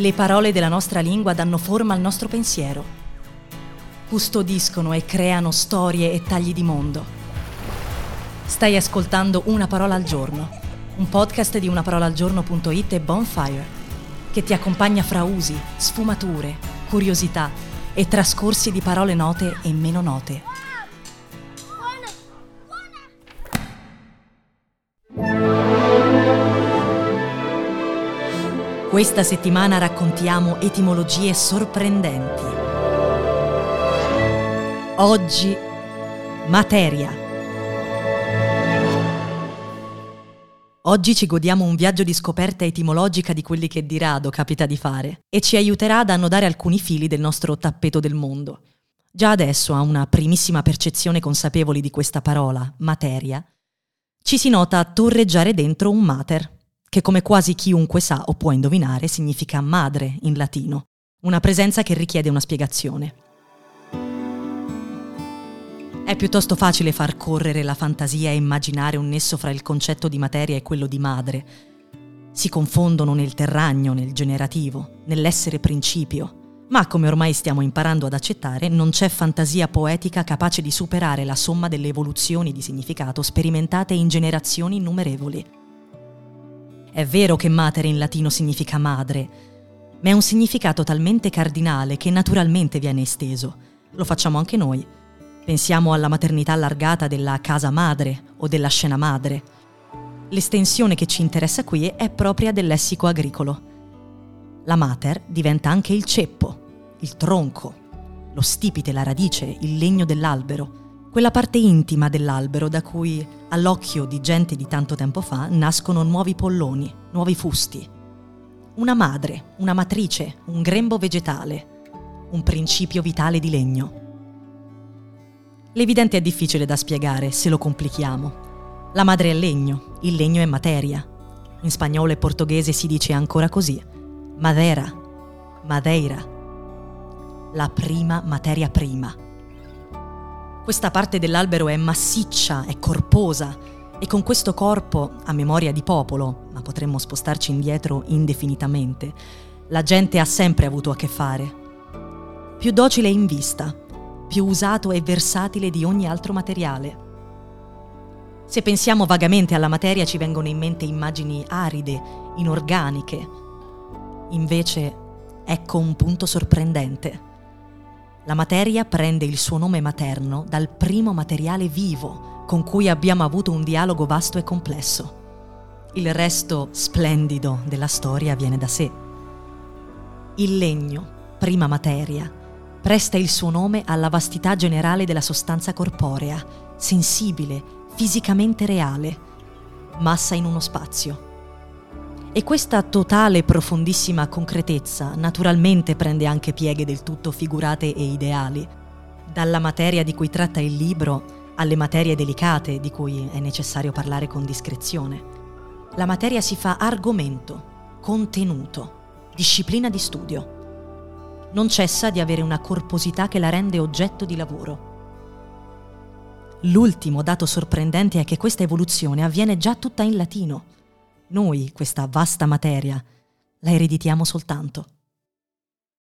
Le parole della nostra lingua danno forma al nostro pensiero. Custodiscono e creano storie e tagli di mondo. Stai ascoltando Una parola al giorno, un podcast di unaparolaalgiorno.it e Bonfire, che ti accompagna fra usi, sfumature, curiosità e trascorsi di parole note e meno note. Questa settimana raccontiamo etimologie sorprendenti. Oggi, materia. Oggi ci godiamo un viaggio di scoperta etimologica di quelli che di rado capita di fare e ci aiuterà ad annodare alcuni fili del nostro tappeto del mondo. Già adesso ha una primissima percezione consapevoli di questa parola, materia, ci si nota torreggiare dentro un mater, che come quasi chiunque sa o può indovinare significa madre in latino, una presenza che richiede una spiegazione. È piuttosto facile far correre la fantasia e immaginare un nesso fra il concetto di materia e quello di madre. Si confondono nel terragno, nel generativo, nell'essere principio. Ma come ormai stiamo imparando ad accettare, non c'è fantasia poetica capace di superare la somma delle evoluzioni di significato sperimentate in generazioni innumerevoli. È vero che mater in latino significa madre, ma è un significato talmente cardinale che naturalmente viene esteso. Lo facciamo anche noi. Pensiamo alla maternità allargata della casa madre o della scena madre. L'estensione che ci interessa qui è propria del lessico agricolo. La mater diventa anche il ceppo, il tronco, lo stipite, la radice, il legno dell'albero quella parte intima dell'albero da cui, all'occhio di gente di tanto tempo fa, nascono nuovi polloni, nuovi fusti. Una madre, una matrice, un grembo vegetale, un principio vitale di legno. L'evidente è difficile da spiegare se lo complichiamo. La madre è legno, il legno è materia. In spagnolo e portoghese si dice ancora così. Madera, madeira. La prima materia prima. Questa parte dell'albero è massiccia, è corposa e con questo corpo, a memoria di popolo, ma potremmo spostarci indietro indefinitamente, la gente ha sempre avuto a che fare. Più docile in vista, più usato e versatile di ogni altro materiale. Se pensiamo vagamente alla materia ci vengono in mente immagini aride, inorganiche. Invece, ecco un punto sorprendente. La materia prende il suo nome materno dal primo materiale vivo con cui abbiamo avuto un dialogo vasto e complesso. Il resto splendido della storia viene da sé. Il legno, prima materia, presta il suo nome alla vastità generale della sostanza corporea, sensibile, fisicamente reale, massa in uno spazio. E questa totale e profondissima concretezza naturalmente prende anche pieghe del tutto figurate e ideali, dalla materia di cui tratta il libro alle materie delicate di cui è necessario parlare con discrezione. La materia si fa argomento, contenuto, disciplina di studio. Non cessa di avere una corposità che la rende oggetto di lavoro. L'ultimo dato sorprendente è che questa evoluzione avviene già tutta in latino noi, questa vasta materia, la ereditiamo soltanto.